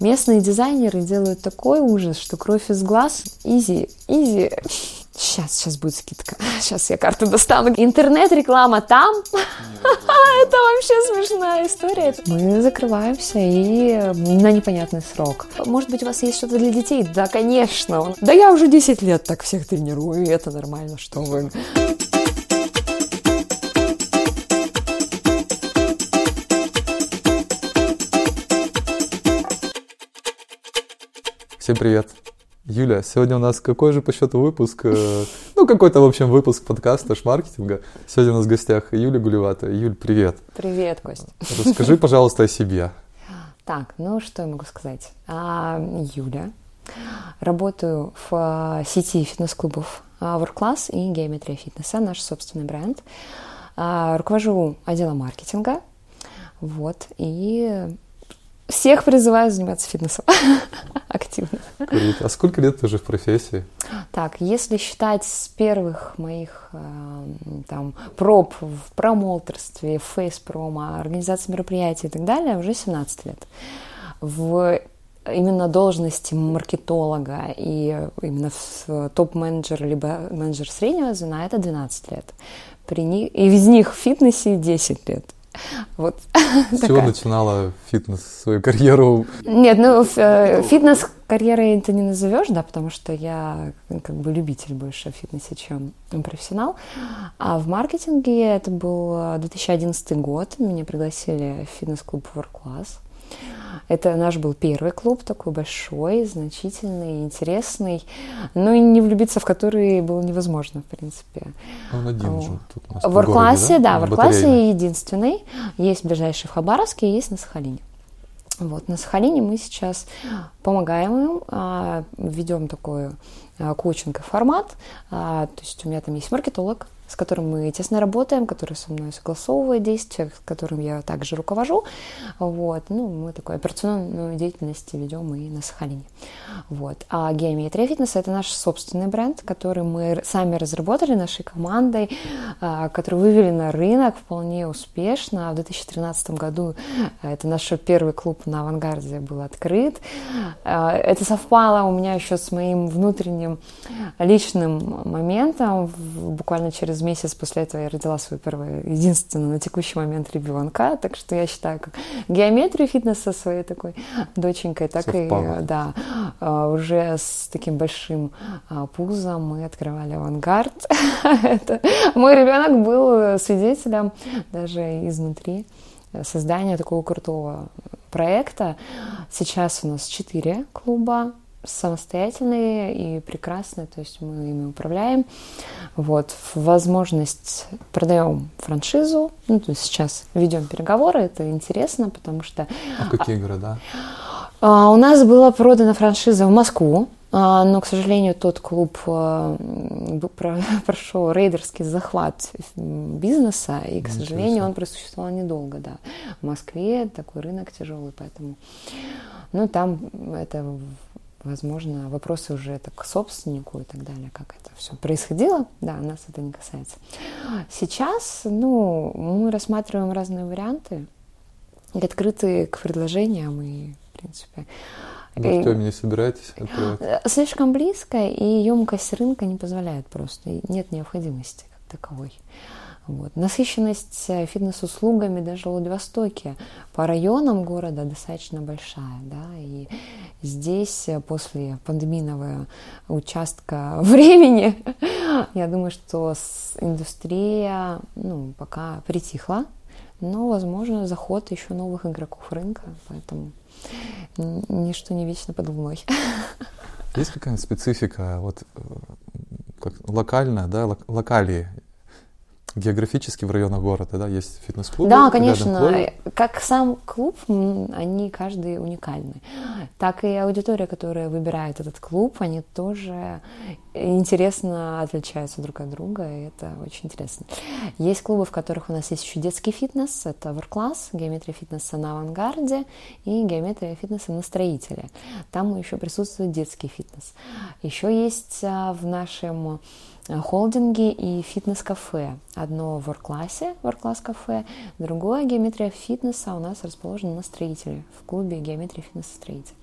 Местные дизайнеры делают такой ужас, что кровь из глаз. Изи, изи. Сейчас, сейчас будет скидка. Сейчас я карту достану. Интернет-реклама там. Это вообще смешная история. Мы закрываемся и на непонятный срок. Может быть, у вас есть что-то для детей? Да, конечно. Да я уже 10 лет так всех тренирую, и это нормально, что вы. Всем привет. Юля, сегодня у нас какой же по счету выпуск? Э, ну, какой-то, в общем, выпуск подкаста «Шмаркетинга». Сегодня у нас в гостях Юля Гулевата. Юль, привет. Привет, Кость. Расскажи, пожалуйста, о себе. Так, ну, что я могу сказать? А, Юля. Работаю в а, сети фитнес-клубов а, Work и Геометрия фитнеса, наш собственный бренд. Руковожу отделом маркетинга. Вот, и всех призываю заниматься фитнесом активно. Круто. А сколько лет ты уже в профессии? Так, если считать с первых моих э, там проб в промоутерстве, фейс-промо, организации мероприятий и так далее, уже 17 лет. В именно должности маркетолога и именно в топ-менеджер либо менеджер среднего звена это 12 лет. При них, и из них в фитнесе 10 лет. Вот. С чего начинала фитнес свою карьеру? Нет, ну э, фитнес карьерой ты не назовешь, да, потому что я как бы любитель больше в фитнесе, чем профессионал. А в маркетинге это был 2011 год. Меня пригласили в фитнес-клуб Work Class. Это наш был первый клуб, такой большой, значительный, интересный, но и не влюбиться в который было невозможно, в принципе. Он один же тут у нас В Орклассе, да, да в Орклассе единственный. Есть ближайший в Хабаровске, есть на Сахалине. Вот, на Сахалине мы сейчас помогаем им, а, ведем такой а, коучинг формат. А, то есть у меня там есть маркетолог, с которым мы тесно работаем, который со мной согласовывает действия, с которым я также руковожу. Вот. Ну, мы такую операционную деятельность ведем и на Сахалине. Вот. А геометрия фитнеса – это наш собственный бренд, который мы сами разработали нашей командой, а, который вывели на рынок вполне успешно. В 2013 году это наш первый клуб на авангарде был открыт. А, это совпало у меня еще с моим внутренним личным моментом. Буквально через через месяц после этого я родила свою первую, единственную на текущий момент ребенка, так что я считаю, как геометрию фитнеса своей такой доченькой, так Совпало. и, да, а, уже с таким большим а, пузом мы открывали авангард. Это, мой ребенок был свидетелем даже изнутри создания такого крутого проекта. Сейчас у нас четыре клуба, самостоятельные и прекрасные, то есть мы ими управляем. Вот, возможность продаем франшизу, ну, то есть сейчас ведем переговоры, это интересно, потому что... А какие города? А, у нас была продана франшиза в Москву, а, но, к сожалению, тот клуб а, прошел рейдерский захват бизнеса, и, к сожалению, он просуществовал недолго, да. В Москве такой рынок тяжелый, поэтому, ну, там это возможно, вопросы уже это к собственнику и так далее, как это все происходило, да, нас это не касается. Сейчас, ну, мы рассматриваем разные варианты, открыты к предложениям и, в принципе, в Тёме не собираетесь открывать? Слишком близко, и емкость рынка не позволяет просто. Нет необходимости как таковой. Вот. Насыщенность э, фитнес-услугами даже в Владивостоке по районам города достаточно большая. Да? И здесь э, после пандемийного участка времени, я думаю, что индустрия ну, пока притихла, но, возможно, заход еще новых игроков рынка, поэтому ничто не вечно под луной. Есть какая-нибудь специфика, вот э, как локальная, да, локалии географически в районах города, да, есть фитнес-клубы? Да, конечно. Как сам клуб, они каждый уникальны. Так и аудитория, которая выбирает этот клуб, они тоже интересно отличаются друг от друга, и это очень интересно. Есть клубы, в которых у нас есть еще детский фитнес, это Work геометрия фитнеса на авангарде и геометрия фитнеса на строителе. Там еще присутствует детский фитнес. Еще есть а, в нашем холдинги и фитнес-кафе. Одно в Орклассе, в кафе, другое геометрия фитнеса у нас расположено на строителе, в клубе геометрия фитнеса строитель.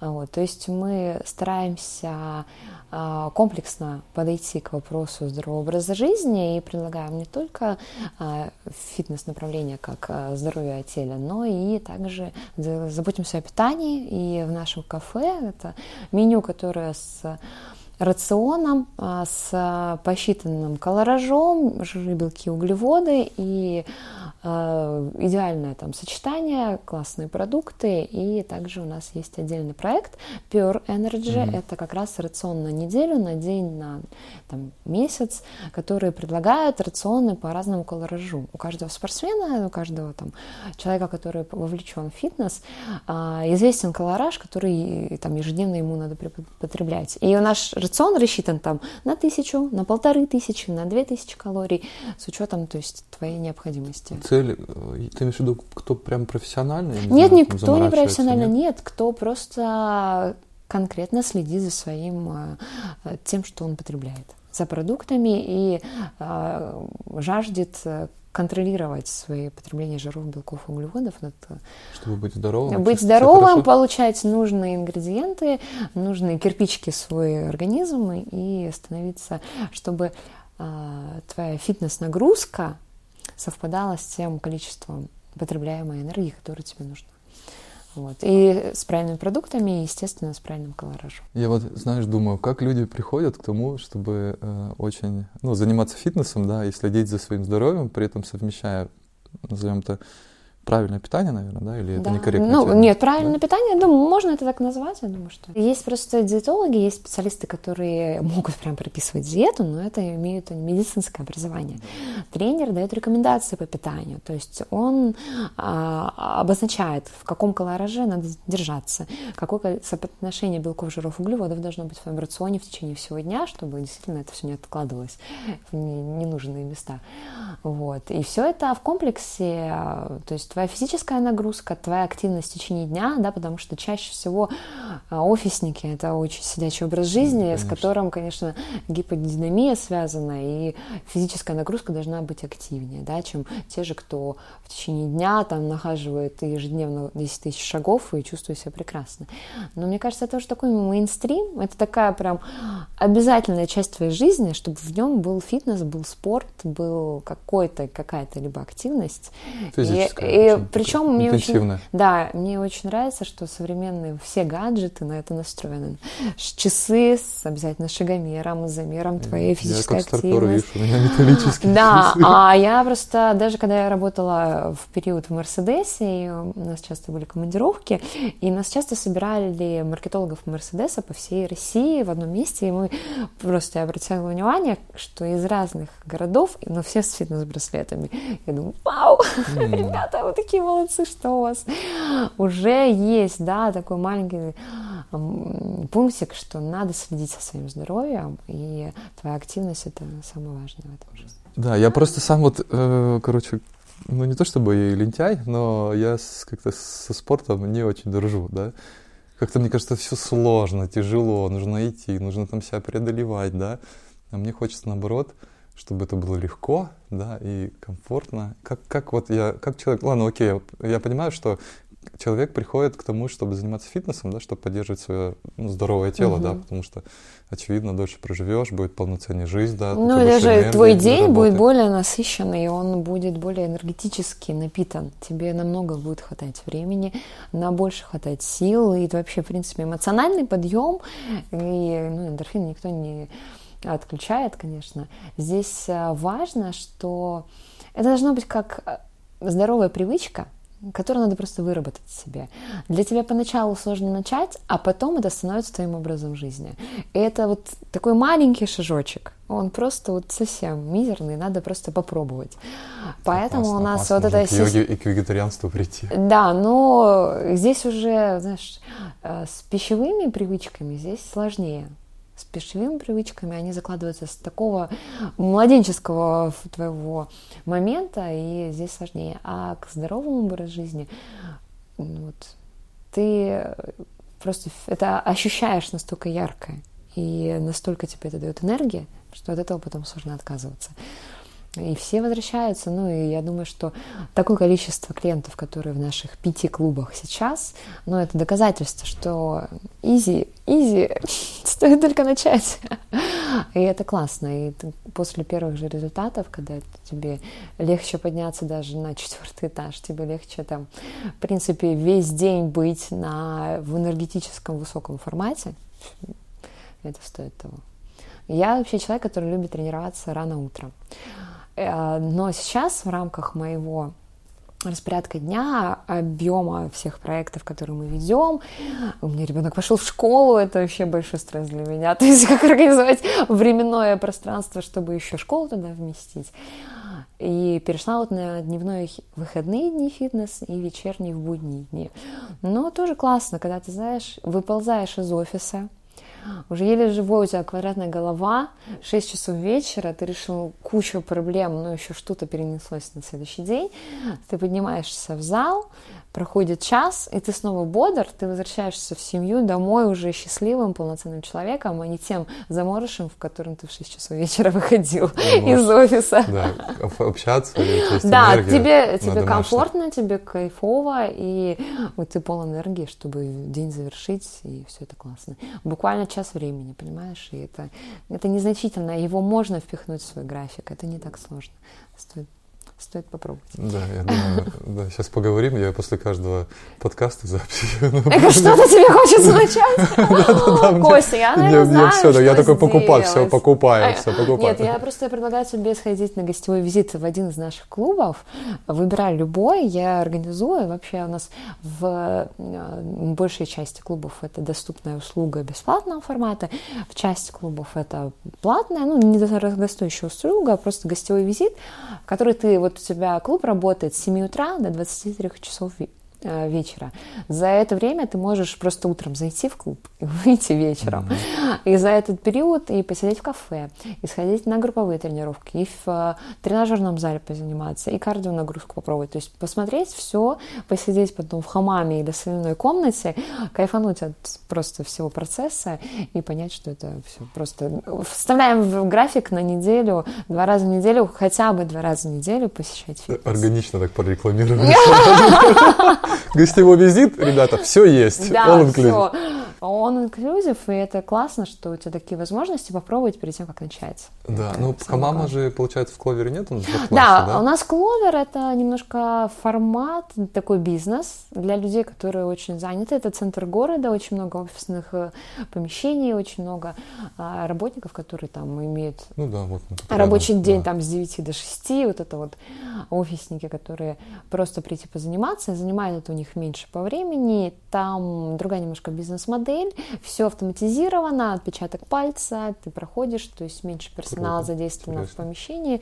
Вот, то есть мы стараемся а, комплексно подойти к вопросу здорового образа жизни и предлагаем не только а, фитнес-направление как а, здоровье теле, но и также заботимся о питании. И в нашем кафе это меню, которое с рационом с посчитанным колоражом, жиры, белки, углеводы и идеальное там сочетание, классные продукты, и также у нас есть отдельный проект Pure Energy, mm-hmm. это как раз рацион на неделю, на день, на там, месяц, которые предлагают рационы по разному колоражу. У каждого спортсмена, у каждого там человека, который вовлечен в фитнес, а, известен колораж, который там ежедневно ему надо потреблять. И наш рацион рассчитан там на тысячу, на полторы тысячи, на две тысячи калорий с учетом, то есть твоей необходимости цель, э, ты имеешь в виду, кто прям профессиональный? Не нет, знаю, никто не профессиональный, нет? нет, кто просто конкретно следит за своим, э, тем, что он потребляет, за продуктами и э, жаждет контролировать свои потребление жиров, белков, углеводов. Чтобы быть здоровым. Быть здоровым, получать нужные ингредиенты, нужные кирпичики в свой организм и становиться, чтобы твоя фитнес-нагрузка совпадала с тем количеством потребляемой энергии, которая тебе нужна. Вот. И с правильными продуктами, и, естественно, с правильным колоражем. Я вот, знаешь, думаю, как люди приходят к тому, чтобы э, очень, ну, заниматься фитнесом, да, и следить за своим здоровьем, при этом совмещая, назовем это, правильное питание, наверное, да, или да. это некорректно? Ну, термин? нет, правильное да? питание, я думаю, можно это так назвать, я думаю, что. Есть просто диетологи, есть специалисты, которые могут прям прописывать диету, но это имеют медицинское образование. Тренер дает рекомендации по питанию, то есть он а, обозначает, в каком колораже надо держаться, какое соотношение белков, жиров, углеводов должно быть в твоем рационе в течение всего дня, чтобы действительно это все не откладывалось в ненужные места. Вот. И все это в комплексе, то есть твоя физическая нагрузка, твоя активность в течение дня, да, потому что чаще всего а, офисники — это очень сидячий образ жизни, конечно. с которым, конечно, гиподинамия связана, и физическая нагрузка должна быть активнее, да, чем те же, кто в течение дня там нахаживает ежедневно 10 тысяч шагов и чувствует себя прекрасно. Но мне кажется, это уже такой мейнстрим, это такая прям обязательная часть твоей жизни, чтобы в нем был фитнес, был спорт, был какой-то, какая-то либо активность. Физическая. И, и причем мне очень, да, мне очень нравится, что современные все гаджеты на это настроены. Часы с обязательно шагомером, замером твоей физической я как активности. Вижу, у меня металлические Да, часы. а я просто, даже когда я работала в период в Мерседесе, и у нас часто были командировки, и нас часто собирали маркетологов Мерседеса по всей России в одном месте, и мы просто, я обратила внимание, что из разных городов, но все с фитнес-браслетами. Я думаю, вау, mm. ребята, вы такие молодцы, что у вас уже есть, да, такой маленький пунктик, что надо следить за своим здоровьем, и твоя активность это самое важное в этом жизни. Да, я просто сам вот, э, короче, ну не то чтобы лентяй, но я как-то со спортом не очень дружу, да. Как-то мне кажется, все сложно, тяжело, нужно идти, нужно там себя преодолевать, да. А мне хочется наоборот, чтобы это было легко, да, и комфортно. Как, как вот я, как человек, ладно, окей, я, я понимаю, что человек приходит к тому, чтобы заниматься фитнесом, да, чтобы поддерживать свое ну, здоровое тело, угу. да, потому что, очевидно, дольше проживешь, будет полноценнее жизнь, да. Ну, даже твой день будет более насыщенный, и он будет более энергетически напитан. Тебе намного будет хватать времени, на больше хватать сил, и вообще, в принципе, эмоциональный подъем, и ну, эндорфин никто не отключает, конечно. Здесь э, важно, что это должно быть как э, здоровая привычка, которую надо просто выработать себе. Для тебя поначалу сложно начать, а потом это становится твоим образом жизни. И это вот такой маленький шажочек. Он просто вот совсем мизерный, надо просто попробовать. Поэтому опасно, у нас опасно. вот это... К йоге и к вегетарианству прийти. Да, но здесь уже, знаешь, э, с пищевыми привычками здесь сложнее с пищевыми привычками, они закладываются с такого младенческого твоего момента, и здесь сложнее. А к здоровому образу жизни, вот, ты просто это ощущаешь настолько ярко. И настолько тебе это дает энергии, что от этого потом сложно отказываться. И все возвращаются. Ну, и я думаю, что такое количество клиентов, которые в наших пяти клубах сейчас, ну, это доказательство, что изи, изи, стоит только начать. И это классно. И после первых же результатов, когда тебе легче подняться даже на четвертый этаж, тебе легче там, в принципе, весь день быть на, в энергетическом высоком формате, это стоит того. Я вообще человек, который любит тренироваться рано утром. Э, но сейчас в рамках моего распорядка дня, объема всех проектов, которые мы ведем. У меня ребенок пошел в школу, это вообще большой стресс для меня. То есть как организовать временное пространство, чтобы еще школу туда вместить. И перешла вот на дневной выходные дни фитнес и вечерние в будние дни. Но тоже классно, когда ты знаешь, выползаешь из офиса, уже еле живой, у тебя квадратная голова, 6 часов вечера, ты решил кучу проблем, но еще что-то перенеслось на следующий день, ты поднимаешься в зал, проходит час, и ты снова бодр, ты возвращаешься в семью домой уже счастливым, полноценным человеком, а не тем заморышем, в котором ты в 6 часов вечера выходил ну, из офиса. Да, общаться. Да, тебе, тебе комфортно, тебе кайфово, и вот ты полон энергии, чтобы день завершить, и все это классно. Буквально час времени, понимаешь, и это, это незначительно, его можно впихнуть в свой график, это не так сложно. Стоит стоит попробовать. Да, я думаю, да, сейчас поговорим, я после каждого подкаста записи. Это что-то тебе хочется начать? Костя, я, наверное, знаю, все, Я такой покупаю, все покупаю, все покупаю. Нет, я просто предлагаю тебе сходить на гостевой визит в один из наших клубов, выбирай любой, я организую. Вообще у нас в большей части клубов это доступная услуга бесплатного формата, в части клубов это платная, ну, не дорогостоящая услуга, а просто гостевой визит, который ты вот вот у тебя клуб работает с 7 утра до 23 часов вечера. За это время ты можешь просто утром зайти в клуб и выйти вечером. Mm-hmm. И за этот период и посидеть в кафе, и сходить на групповые тренировки, и в э, тренажерном зале позаниматься, и кардио нагрузку попробовать. То есть посмотреть все, посидеть потом в хамаме или в соляной комнате, кайфануть от просто всего процесса и понять, что это все просто... Вставляем в график на неделю, два раза в неделю, хотя бы два раза в неделю посещать фитнес. Органично так прорекламировали. Гостевой визит, ребята, все есть. Да, все. Он инклюзив, и это классно, что у тебя такие возможности попробовать перед тем, как начать. Да, это ну Камама же, получается, в Кловере нет? Он классе, да, да, у нас Кловер — это немножко формат, такой бизнес для людей, которые очень заняты. Это центр города, очень много офисных э, помещений, очень много а, работников, которые там имеют ну, да, вот, рабочий рядом, день да. там с 9 до 6, вот это вот офисники, которые просто прийти позаниматься, занимают это у них меньше по времени, там другая немножко бизнес-модель, все автоматизировано, отпечаток пальца, ты проходишь, то есть меньше персонала Круто. задействовано Интересно. в помещении,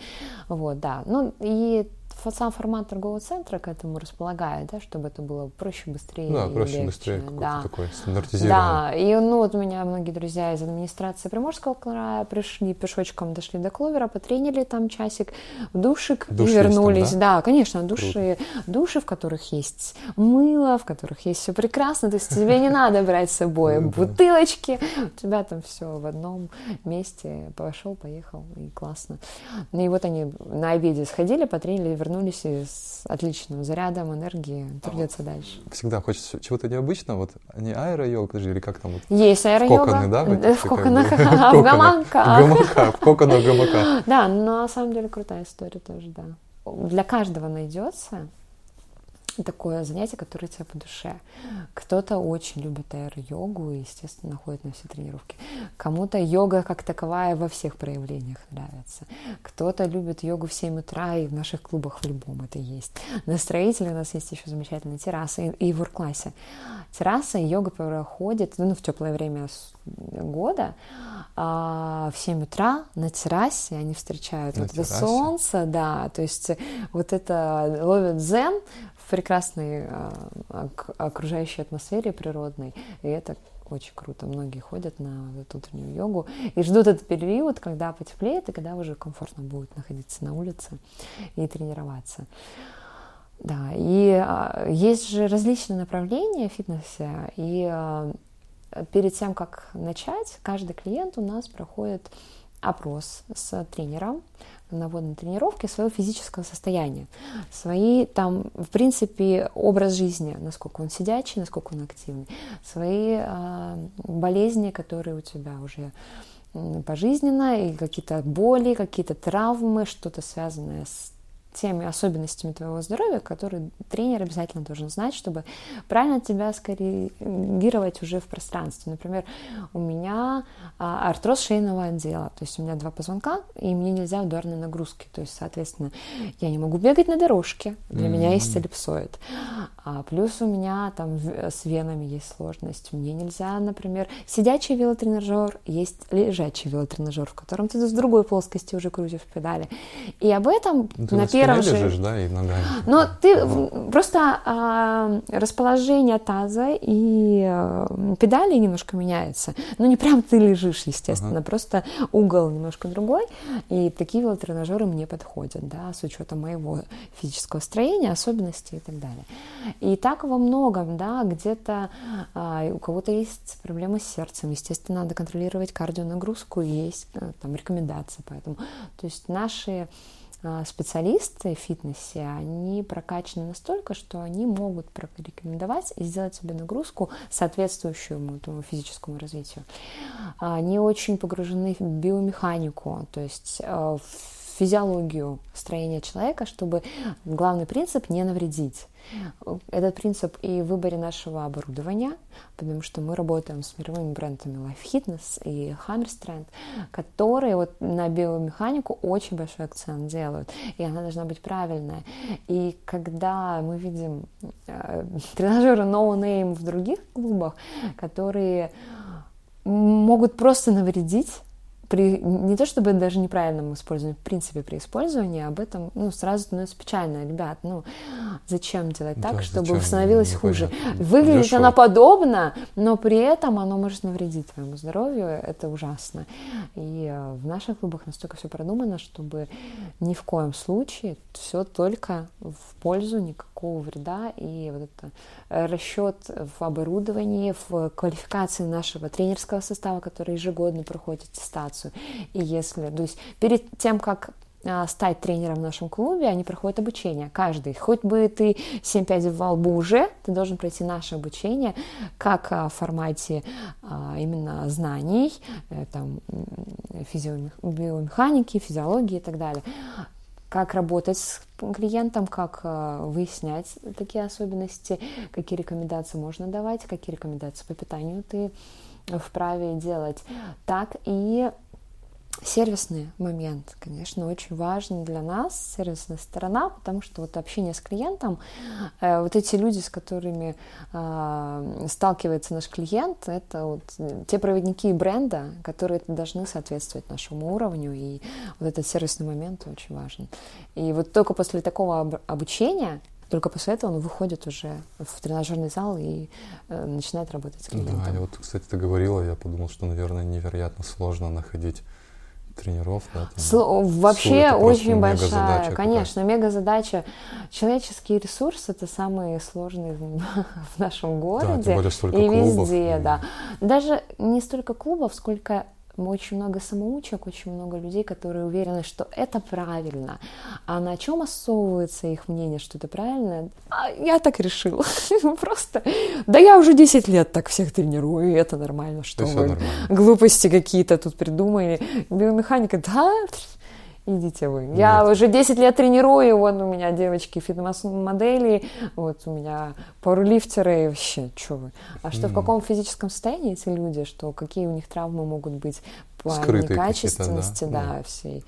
вот, да, ну и сам формат торгового центра к этому располагает, да, чтобы это было проще, быстрее. Да, проще, легче. быстрее, да. такой стандартизированный. Да, и ну вот у меня многие друзья из администрации Приморского края пришли пешочком, дошли до Кловера, потренили там часик, в душик Душ и вернулись. Там, да? да, конечно, души, Круто. души, в которых есть мыло, в которых есть все прекрасно, то есть тебе не надо брать с собой бутылочки, у тебя там все в одном месте, пошел, поехал, и классно. И вот они на обеде сходили, потренили, вернулись вернулись и с отличным зарядом энергии трудятся дальше. Всегда хочется чего-то необычного, вот не аэро-йога, подожди, или как там вот? Есть аэро-йога. В коконы, да? В коконах, в гамаках. В коконах, гамаках. Да, но на самом деле крутая история тоже, да. Для каждого найдется такое занятие, которое тебе по душе. Кто-то очень любит аэр-йогу и, естественно, ходит на все тренировки. Кому-то йога как таковая во всех проявлениях нравится. Кто-то любит йогу в 7 утра, и в наших клубах в любом это есть. На строителе у нас есть еще замечательная терраса и, в урклассе. Терраса и йога проходит ну, в теплое время года а, в 7 утра на террасе они встречают на вот террасе. это солнце, да, то есть вот это ловят дзен в прекрасной а, окружающей атмосфере природной, и это очень круто. Многие ходят на эту утреннюю йогу и ждут этот период, когда потеплеет и когда уже комфортно будет находиться на улице и тренироваться. Да, и а, есть же различные направления в фитнесе, и а, перед тем, как начать, каждый клиент у нас проходит опрос с тренером на водной тренировке своего физического состояния, свои там, в принципе, образ жизни, насколько он сидячий, насколько он активный, свои э, болезни, которые у тебя уже пожизненно, и какие-то боли, какие-то травмы, что-то связанное с теми особенностями твоего здоровья, которые тренер обязательно должен знать, чтобы правильно тебя скоррегировать уже в пространстве. Например, у меня а, артроз шейного отдела, то есть у меня два позвонка, и мне нельзя ударной нагрузки, то есть, соответственно, я не могу бегать на дорожке, для mm-hmm. меня есть эллипсоид. А плюс у меня там с венами есть сложность, мне нельзя, например, сидячий велотренажер, есть лежачий велотренажер, в котором ты с другой плоскости уже крутишь педали. И об этом ну, первом же... лежишь, да, и ногами. Но ты ага. просто а, расположение таза и а, педали немножко меняется. Ну, не прям ты лежишь, естественно, ага. просто угол немножко другой. И такие велотренажеры мне подходят, да, с учетом моего физического строения, особенностей и так далее. И так во многом, да, где-то а, у кого-то есть проблемы с сердцем, естественно, надо контролировать кардионагрузку, есть э, там рекомендации поэтому. То есть наши специалисты в фитнесе, они прокачаны настолько, что они могут порекомендовать и сделать себе нагрузку, соответствующую этому физическому развитию. Они очень погружены в биомеханику, то есть в физиологию строения человека, чтобы главный принцип не навредить. Этот принцип и в выборе нашего оборудования, потому что мы работаем с мировыми брендами Life Fitness и Hammerstrand, которые вот на биомеханику очень большой акцент делают, и она должна быть правильная. И когда мы видим э, тренажеры no name в других клубах, которые могут просто навредить, при, не то чтобы даже неправильном использовании, в принципе, при использовании об этом ну, сразу становится печально. Ребят, ну зачем делать так, да, чтобы зачем? становилось хуже? Выглядит Дешево. она подобно, но при этом оно может навредить твоему здоровью. Это ужасно. И э, в наших клубах настолько все продумано, чтобы ни в коем случае все только в пользу, никакого вреда. И вот это э, расчет в оборудовании, в квалификации нашего тренерского состава, который ежегодно проходит аттестацию. И если, то есть перед тем, как а, стать тренером в нашем клубе, они проходят обучение, каждый. Хоть бы ты 7-5 в лбу уже, ты должен пройти наше обучение, как а, в формате а, именно знаний, э, там, биомеханики, физиологии и так далее как работать с клиентом, как выяснять такие особенности, какие рекомендации можно давать, какие рекомендации по питанию ты вправе делать, так и сервисный момент, конечно, очень важен для нас, сервисная сторона, потому что вот общение с клиентом, э, вот эти люди, с которыми э, сталкивается наш клиент, это вот те проводники бренда, которые должны соответствовать нашему уровню, и вот этот сервисный момент очень важен. И вот только после такого об- обучения только после этого он выходит уже в тренажерный зал и э, начинает работать с клиентом. Да, я вот, кстати, ты говорила, я подумал, что, наверное, невероятно сложно находить тренеров. Да, там, Вообще очень большая, конечно, мега задача. Человеческий ресурс это самый сложный в нашем городе да, тем более столько и клубов, везде, и... да. Даже не столько клубов, сколько очень много самоучек, очень много людей, которые уверены, что это правильно. А на чем основывается их мнение, что это правильно? А я так решил. Просто, да я уже 10 лет так всех тренирую, и это нормально, что вы глупости какие-то тут придумали. Биомеханика, да, идите вы. Я Нет. уже 10 лет тренирую, вот у меня девочки фитнес-модели, вот у меня пауэрлифтеры, и вообще, что вы. А что, mm. в каком физическом состоянии эти люди, что какие у них травмы могут быть по Скрытые некачественности, да, да, да, всей.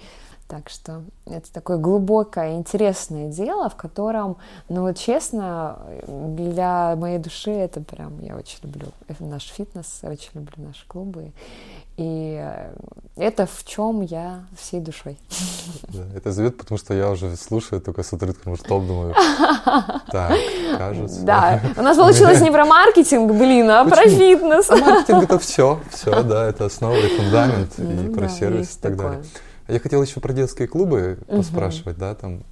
Так что это такое глубокое, интересное дело, в котором, ну вот честно, для моей души это прям, я очень люблю наш фитнес, я очень люблю наши клубы. И это в чем я всей душой. Да, это завет, потому что я уже слушаю только с открытым ртом, думаю, так, кажется. Да, у нас получилось не про маркетинг, блин, а про фитнес. А маркетинг это все, все, да, это основа и фундамент, и ну про сервис и так далее. Я хотел еще про детские клубы поспрашивать, да, там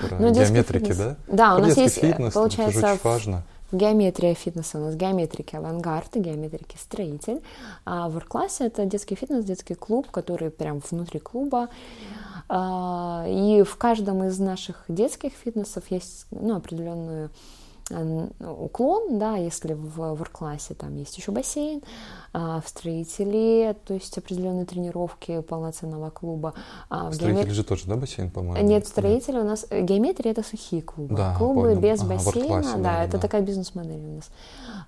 про ну, геометрики, да? Да, у нас есть, фитнес, получается, очень важно Геометрия фитнеса у нас геометрики авангард геометрики строитель. А в классе это детский фитнес, детский клуб, который прям внутри клуба. А, и в каждом из наших детских фитнесов есть ну, определенную уклон, да, если в ворк-классе там есть еще бассейн, а в строителе, то есть определенные тренировки полноценного клуба. А в строителе геомет... же тоже, да, бассейн, по-моему? Нет, строители у нас, э, геометрия это сухие клубы. Да, клубы понял. без ага, бассейна, да, да, это да. такая бизнес-модель у нас.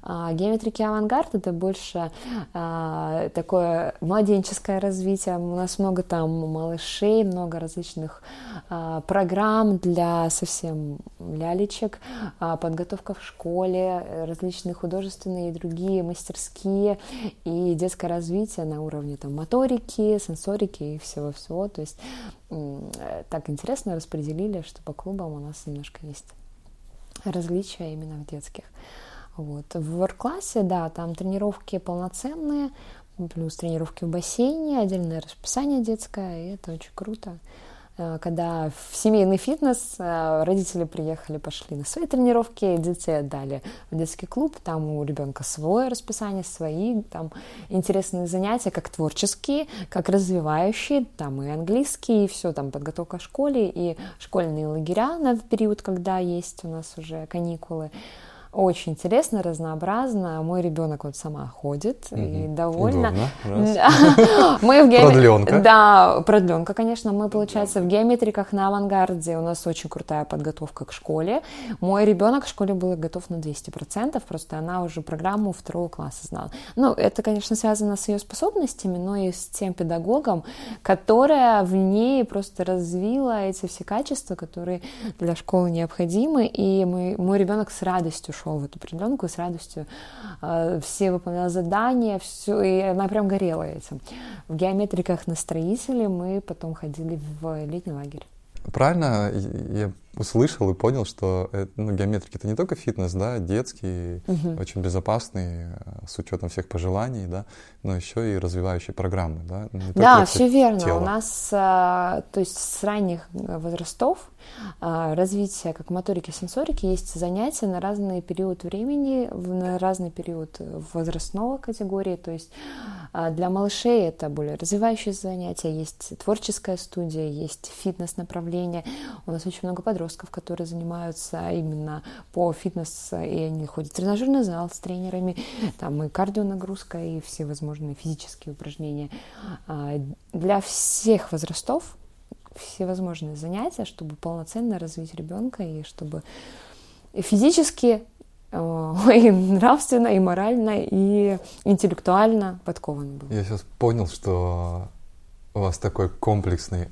А геометрики авангард это больше а, такое младенческое развитие. У нас много там малышей, много различных а, программ для совсем лялечек, а, подготовка в школе, различные художественные и другие мастерские и детское развитие на уровне там, моторики, сенсорики и всего-всего. То есть так интересно распределили, что по клубам у нас немножко есть различия именно в детских. Вот. В ворк-классе, да, там тренировки полноценные, плюс тренировки в бассейне, отдельное расписание детское, и это очень круто. Э, когда в семейный фитнес э, родители приехали, пошли на свои тренировки, детей отдали в детский клуб, там у ребенка свое расписание, свои там интересные занятия, как творческие, как развивающие, там и английский, и все, там подготовка к школе, и школьные лагеря на период, когда есть у нас уже каникулы. Очень интересно, разнообразно. Мой ребенок вот сама ходит угу. и довольна. Мы в геометриках. Продленка. Да, продленка, конечно. Мы, получается, в геометриках на авангарде у нас очень крутая подготовка к школе. Мой ребенок в школе был готов на 200%, просто она уже программу второго класса знала. Ну, это, конечно, связано с ее способностями, но и с тем педагогом, которая в ней просто развила эти все качества, которые для школы необходимы. И мой, мой ребенок с радостью шел в эту продленку и с радостью э, все выполняла задания, все, и она прям горела этим. В геометриках на строителе мы потом ходили в летний лагерь. Правильно я услышал и понял, что э, ну, геометрики это не только фитнес, да, детский, угу. очень безопасный, э, с учетом всех пожеланий, да, но еще и развивающие программы, да. Не да, все верно. Тело. У нас, то есть с ранних возрастов а, развития как моторики, сенсорики есть занятия на разный период времени, на разный период возрастного категории. То есть а, для малышей это более развивающие занятия, есть творческая студия, есть фитнес-направление. У нас очень много подростков, которые занимаются именно по фитнес, и они ходят в тренажерный зал с тренерами, там и кардионагрузка, и все возможные физические упражнения. А, для всех возрастов всевозможные занятия, чтобы полноценно развить ребенка и чтобы физически, э, и нравственно, и морально, и интеллектуально подкован был. Я сейчас понял, что у вас такой комплексный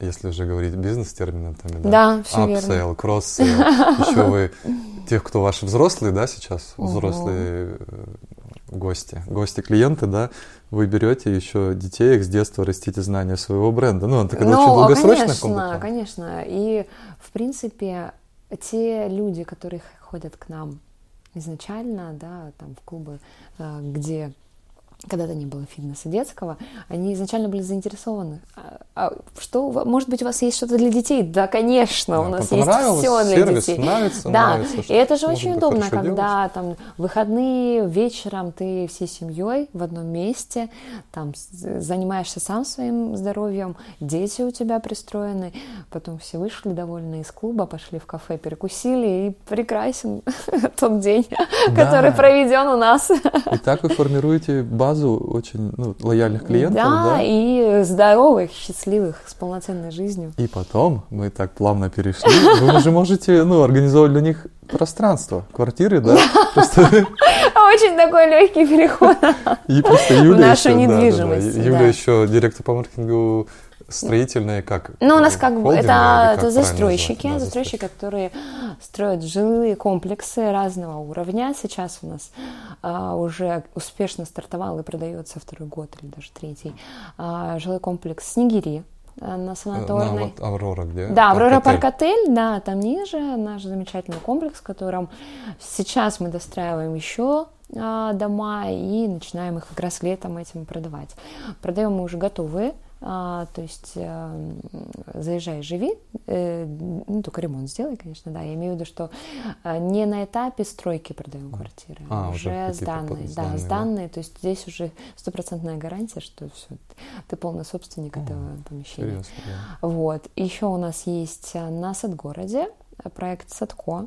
если уже говорить бизнес-терминами, да? Да, все Upsell, верно. кросс еще вы, тех, кто ваши взрослые, да, сейчас, взрослые э, гости, гости-клиенты, да, вы берете еще детей, их с детства растите знания своего бренда. Ну, это ну, очень долгосрочная конечно, конечно. И, в принципе, те люди, которые ходят к нам изначально, да, там в клубы, э, где когда-то не было фитнеса детского, они изначально были заинтересованы. А, а что, может быть, у вас есть что-то для детей? Да, конечно, да, у нас есть все для сервис, детей. Нравится, да, нравится, и это же очень удобно, когда делать. там выходные вечером ты всей семьей в одном месте, там занимаешься сам своим здоровьем, дети у тебя пристроены, потом все вышли довольны из клуба, пошли в кафе, перекусили, и прекрасен тот день, который проведен у нас. И так вы формируете базу базу очень ну, лояльных клиентов. Да, да, и здоровых, счастливых, с полноценной жизнью. И потом мы так плавно перешли. Вы уже можете ну, организовать для них пространство, квартиры, да? Очень такой легкий переход. И просто Юля в нашу недвижимость. Юля еще директор по маркетингу строительные как? Ну, у нас как бы это, это застройщики, да, застройщики, которые строят жилые комплексы разного уровня. Сейчас у нас а, уже успешно стартовал и продается второй год или даже третий а, жилой комплекс Снегири а, на санаторной. На, вот Аврора где? Да, Аврора Парк Отель, да, там ниже наш замечательный комплекс, в котором сейчас мы достраиваем еще дома и начинаем их как раз летом этим продавать. Продаем мы уже готовые а, то есть э, заезжай, живи, э, ну, только ремонт сделай, конечно, да. Я имею в виду, что э, не на этапе стройки продаем квартиры, а уже сданные, да, сданные, да. то есть здесь уже стопроцентная гарантия, что все, ты полный собственник О, этого помещения. Серьезно, да. Вот. Еще у нас есть на Садгороде проект Садко.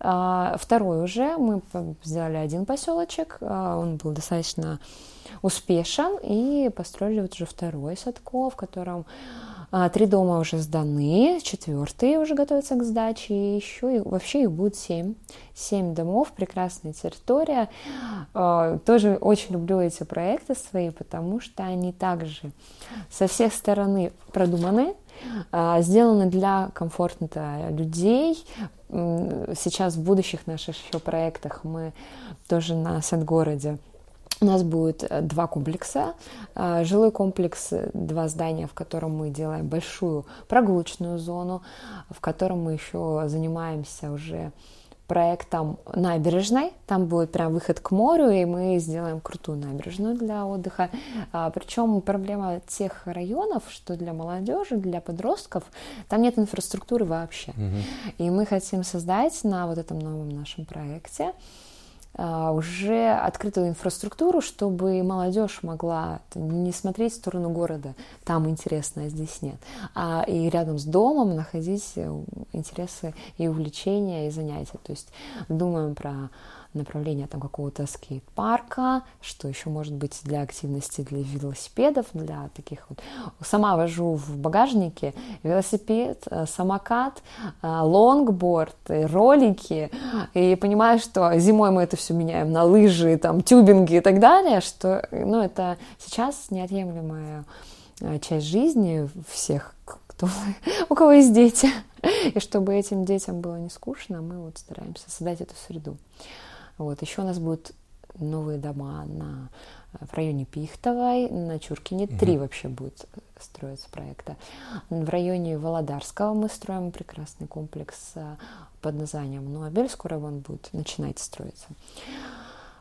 А, второй уже, мы сделали один поселочек, а, он был достаточно успешен, и построили вот уже второй Садко, в котором а, три дома уже сданы, четвертый уже готовится к сдаче, и еще и, вообще их будет семь. Семь домов, прекрасная территория. А, тоже очень люблю эти проекты свои, потому что они также со всех сторон продуманы, а, сделаны для комфорта людей. Сейчас в будущих наших еще проектах мы тоже на Сент-городе у нас будет э, два комплекса. Э, жилой комплекс, э, два здания, в котором мы делаем большую прогулочную зону, в котором мы еще занимаемся уже проектом набережной. Там будет прям выход к морю, и мы сделаем крутую набережную для отдыха. А, причем проблема тех районов, что для молодежи, для подростков, там нет инфраструктуры вообще. Угу. И мы хотим создать на вот этом новом нашем проекте уже открытую инфраструктуру, чтобы молодежь могла не смотреть в сторону города, там интересно, а здесь нет, а и рядом с домом находить э, интересы и увлечения и занятия. То есть думаем про направление там какого-то скейт-парка, что еще может быть для активности для велосипедов, для таких вот. Сама вожу в багажнике велосипед, э, самокат, э, лонгборд, ролики, и понимаю, что зимой мы это все меняем на лыжи, там, тюбинги и так далее, что, ну, это сейчас неотъемлемая э, часть жизни всех, кто, у кого есть дети. И чтобы этим детям было не скучно, мы вот стараемся создать эту среду. Вот. Еще у нас будут новые дома на, в районе Пихтовой, на Чуркине. Угу. Три вообще будет строиться проекта. В районе Володарского мы строим прекрасный комплекс э, под названием Нобель. Скоро он будет начинать строиться.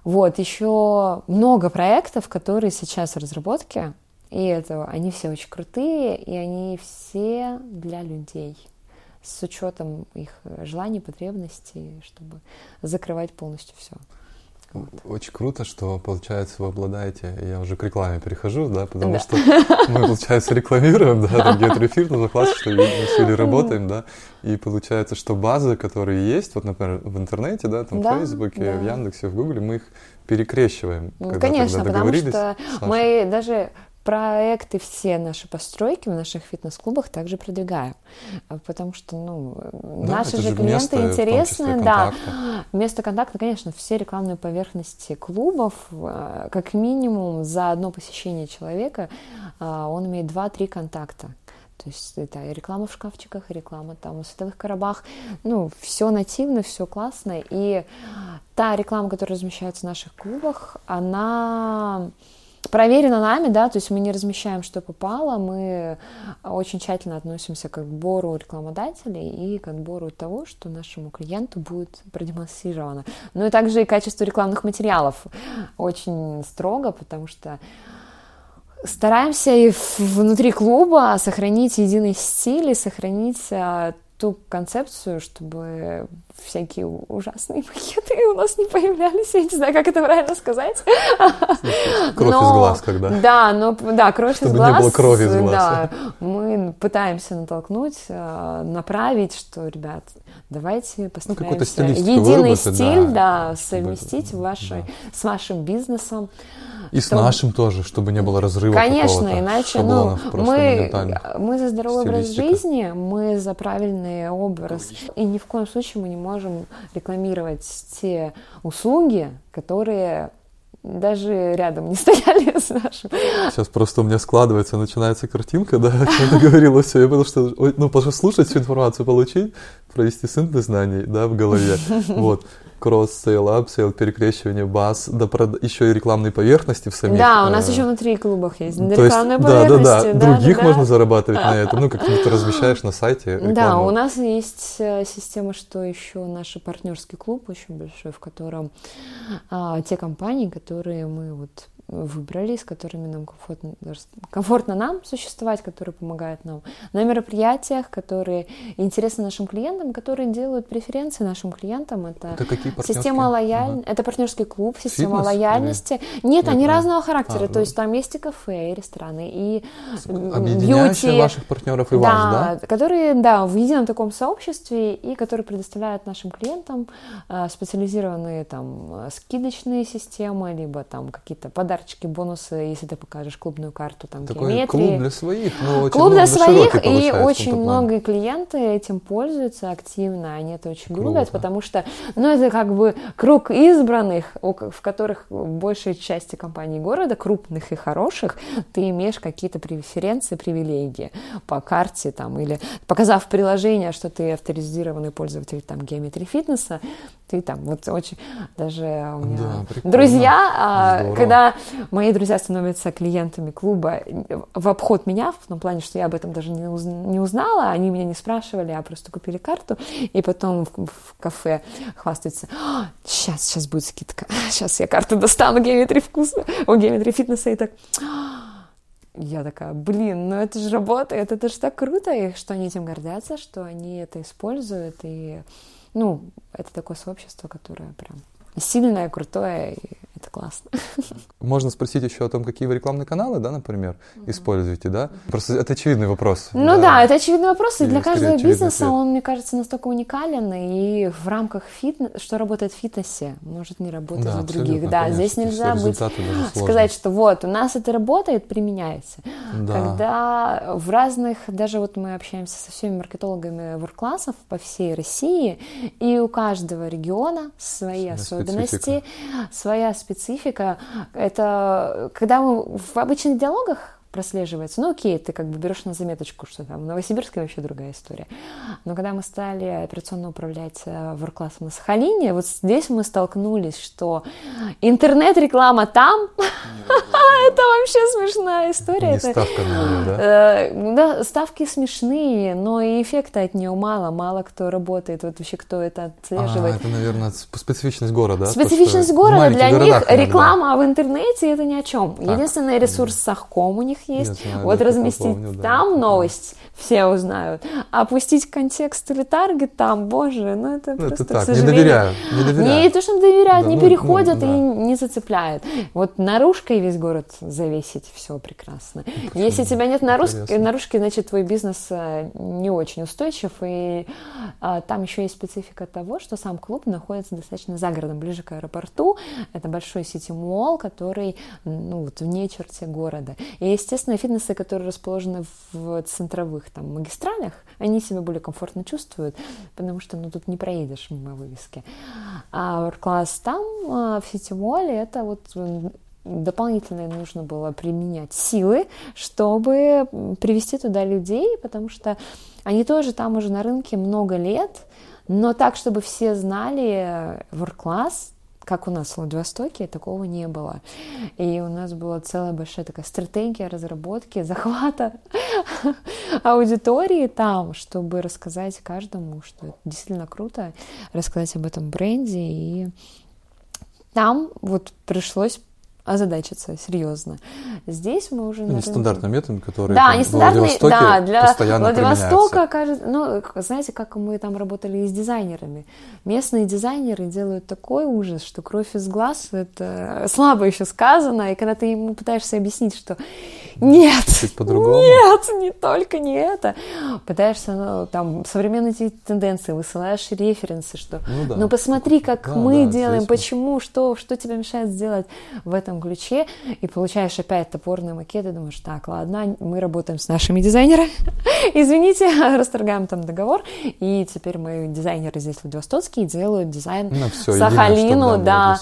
Вот, еще много проектов, которые сейчас в разработке. И это, они все очень крутые, и они все для людей с учетом их желаний, потребностей, чтобы закрывать полностью все. Вот. Очень круто, что, получается, вы обладаете, я уже к рекламе перехожу, да, потому да. что мы, получается, рекламируем, да, там геотрефир, но классно, что мы с работаем, да, и получается, что базы, которые есть, вот, например, в интернете, да, там да, в Фейсбуке, да. в Яндексе, в Гугле, мы их перекрещиваем. Когда, Конечно, когда потому что мы даже проекты все наши постройки в наших фитнес-клубах также продвигаем, а, потому что, ну, да, наши же клиенты интересны, да, место контакта, конечно, все рекламные поверхности клубов, а, как минимум за одно посещение человека а, он имеет 2-3 контакта. То есть это и реклама в шкафчиках, и реклама там в световых коробах. Ну, все нативно, все классно. И та реклама, которая размещается в наших клубах, она проверено нами, да, то есть мы не размещаем, что попало, мы очень тщательно относимся к отбору рекламодателей и к отбору того, что нашему клиенту будет продемонстрировано. Ну и также и качество рекламных материалов очень строго, потому что стараемся и внутри клуба сохранить единый стиль и сохранить а, ту концепцию, чтобы всякие ужасные макеты у нас не появлялись. Я не знаю, как это правильно сказать. Кровь но, из глаз, когда. Да, но да, кровь чтобы из глаз. не было крови из глаз. Да, мы пытаемся натолкнуть, э, направить, что, ребят, давайте ну, постараемся ну, единый стиль, да, да совместить ваши, да. с вашим бизнесом. И с нашим тоже, чтобы не было разрыва Конечно, иначе ну, мы, мы за здоровый образ жизни, мы за правильный образ. И ни в коем случае мы не можем рекламировать те услуги, которые даже рядом не стояли с нашим. Сейчас просто у меня складывается, начинается картинка, да, о чем ты говорила все. Я понял, что, ну, послушать всю информацию, получить, провести синтез знаний, да, в голове. Вот cross-sale, upsell, перекрещивание баз, да, прод... еще и рекламные поверхности в самих. Да, у нас э... еще внутри клубах есть То рекламные есть, поверхности. Да, да, да, других да, можно да. зарабатывать на этом, ну, как ты размещаешь на сайте рекламу. Да, у нас есть э, система, что еще наш партнерский клуб очень большой, в котором а, те компании, которые мы вот выбрали, с которыми нам комфортно, комфортно нам существовать, которые помогают нам на мероприятиях, которые интересны нашим клиентам, которые делают преференции нашим клиентам. Это, это какие система лояльности, ага. это партнерский клуб, система Фитнес лояльности. Или? Нет, Нет, они да. разного характера, а, то да. есть там есть и кафе, и рестораны, и Объединяющие бьюти, ваших партнеров и да, вас, да? которые, да, в едином таком сообществе и которые предоставляют нашим клиентам э, специализированные там скидочные системы, либо там какие-то подарочки, бонусы, если ты покажешь клубную карту, там Такой геометрии. клуб для своих, но очень Клуб для своих, и очень многие клиенты этим пользуются активно, они это очень Круто. любят, потому что, ну, это как бы круг избранных, в которых большей части компаний города, крупных и хороших, ты имеешь какие-то преференции, привилегии по карте там, или показав приложение, что ты авторизированный пользователь там геометрии фитнеса, ты там вот очень даже у меня да, друзья, а, Здорово. когда мои друзья становятся клиентами клуба в обход меня, в том плане, что я об этом даже не, уз, не узнала, они меня не спрашивали, а просто купили карту, и потом в, в кафе хвастаются, сейчас, сейчас будет скидка, сейчас я карту достану геометрии вкуса, у геометрии фитнеса, и так я такая, блин, ну это же работает, это же так круто, и что они этим гордятся, что они это используют, и, ну, это такое сообщество, которое прям сильное, крутое, и классно. Можно спросить еще о том, какие вы рекламные каналы, да, например, mm-hmm. используете, да? Просто это очевидный вопрос. Ну да, да это очевидный вопрос, и, и для каждого бизнеса ответ. он, мне кажется, настолько уникален, и в рамках фитнеса, что работает в фитнесе, может не работать да, в других. Да, конечно, здесь нельзя быть, сказать, что вот, у нас это работает, применяется. Да. Когда в разных, даже вот мы общаемся со всеми маркетологами ворк-классов по всей России, и у каждого региона свои особенности, специфика. своя специфика специфика. Это когда мы в обычных диалогах прослеживается. Ну, окей, ты как бы берешь на заметочку, что там в Новосибирске вообще другая история. Но когда мы стали операционно управлять ворклассом на Сахалине, вот здесь мы столкнулись, что интернет-реклама там, это вообще смешная история. ставка на да? Э, да, ставки смешные, но и эффекта от нее мало, мало кто работает, вот вообще кто это отслеживает. А, это, наверное, специфичность города. Специфичность города, для них реклама в интернете это ни о чем. Единственный ресурс Сахком у них есть. Знаю, вот разместить помню, да. там новость, все узнают. А пустить контекст или таргет там, боже, ну это ну, просто, это так, к сожалению... Не доверяю, не доверяю. Не то, что доверяют, да, не ну, переходят ну, да. и не зацепляют. Вот наружкой весь город завесить, все прекрасно. Почему? Если тебя нет наружки, наружки, значит, твой бизнес э, не очень устойчив, и а, там еще есть специфика того, что сам клуб находится достаточно за городом, ближе к аэропорту. Это большой сити-молл, который, ну, вот вне черте города. И, естественно, фитнесы, которые расположены в центровых там магистралях, они себя более комфортно чувствуют, потому что ну, тут не проедешь мимо вывески. А класс там, а, в сити-молле, это вот дополнительно нужно было применять силы, чтобы привести туда людей, потому что они тоже там уже на рынке много лет, но так, чтобы все знали work-class, как у нас в Владивостоке, такого не было. И у нас была целая большая такая стратегия разработки, захвата аудитории там, чтобы рассказать каждому, что это действительно круто, рассказать об этом бренде. И там вот пришлось озадачиться серьезно. Здесь мы уже... Ну, нестандартный метод, который да, там, нестандартный, да, для Владивостока, кажется, ну, знаете, как мы там работали и с дизайнерами. Местные дизайнеры делают такой ужас, что кровь из глаз, это слабо еще сказано, и когда ты ему пытаешься объяснить, что нет, нет, не только не это, пытаешься, ну, там, современные тенденции, высылаешь референсы, что, ну, да. ну посмотри, как да, мы да, делаем, почему, что, что тебе мешает сделать в этом ключе, и получаешь опять топорные макеты, думаешь, так, ладно, мы работаем с нашими дизайнерами, извините, расторгаем там договор, и теперь мои дизайнеры здесь владивостокские делают дизайн ну, все, Сахалину, да,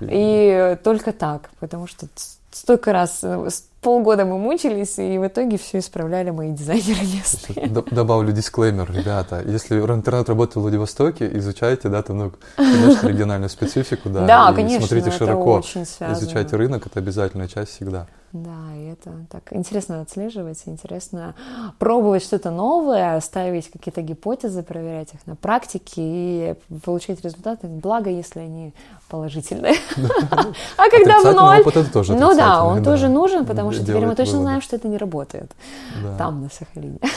и только так, потому что столько раз, э, полгода мы мучились, и в итоге все исправляли мои дизайнеры местные. Добавлю дисклеймер, ребята. Если интернет работает в Владивостоке, изучайте, да, там, ну, конечно, региональную специфику, да. Да, конечно, Смотрите широко, изучайте рынок, это обязательная часть всегда. Да, и это так интересно отслеживать, интересно пробовать что-то новое, ставить какие-то гипотезы, проверять их на практике и получать результаты. Благо, если они положительные. А когда в ноль... Ну да, он тоже нужен, потому что теперь мы точно знаем, что это не работает. Там, на Сахалине.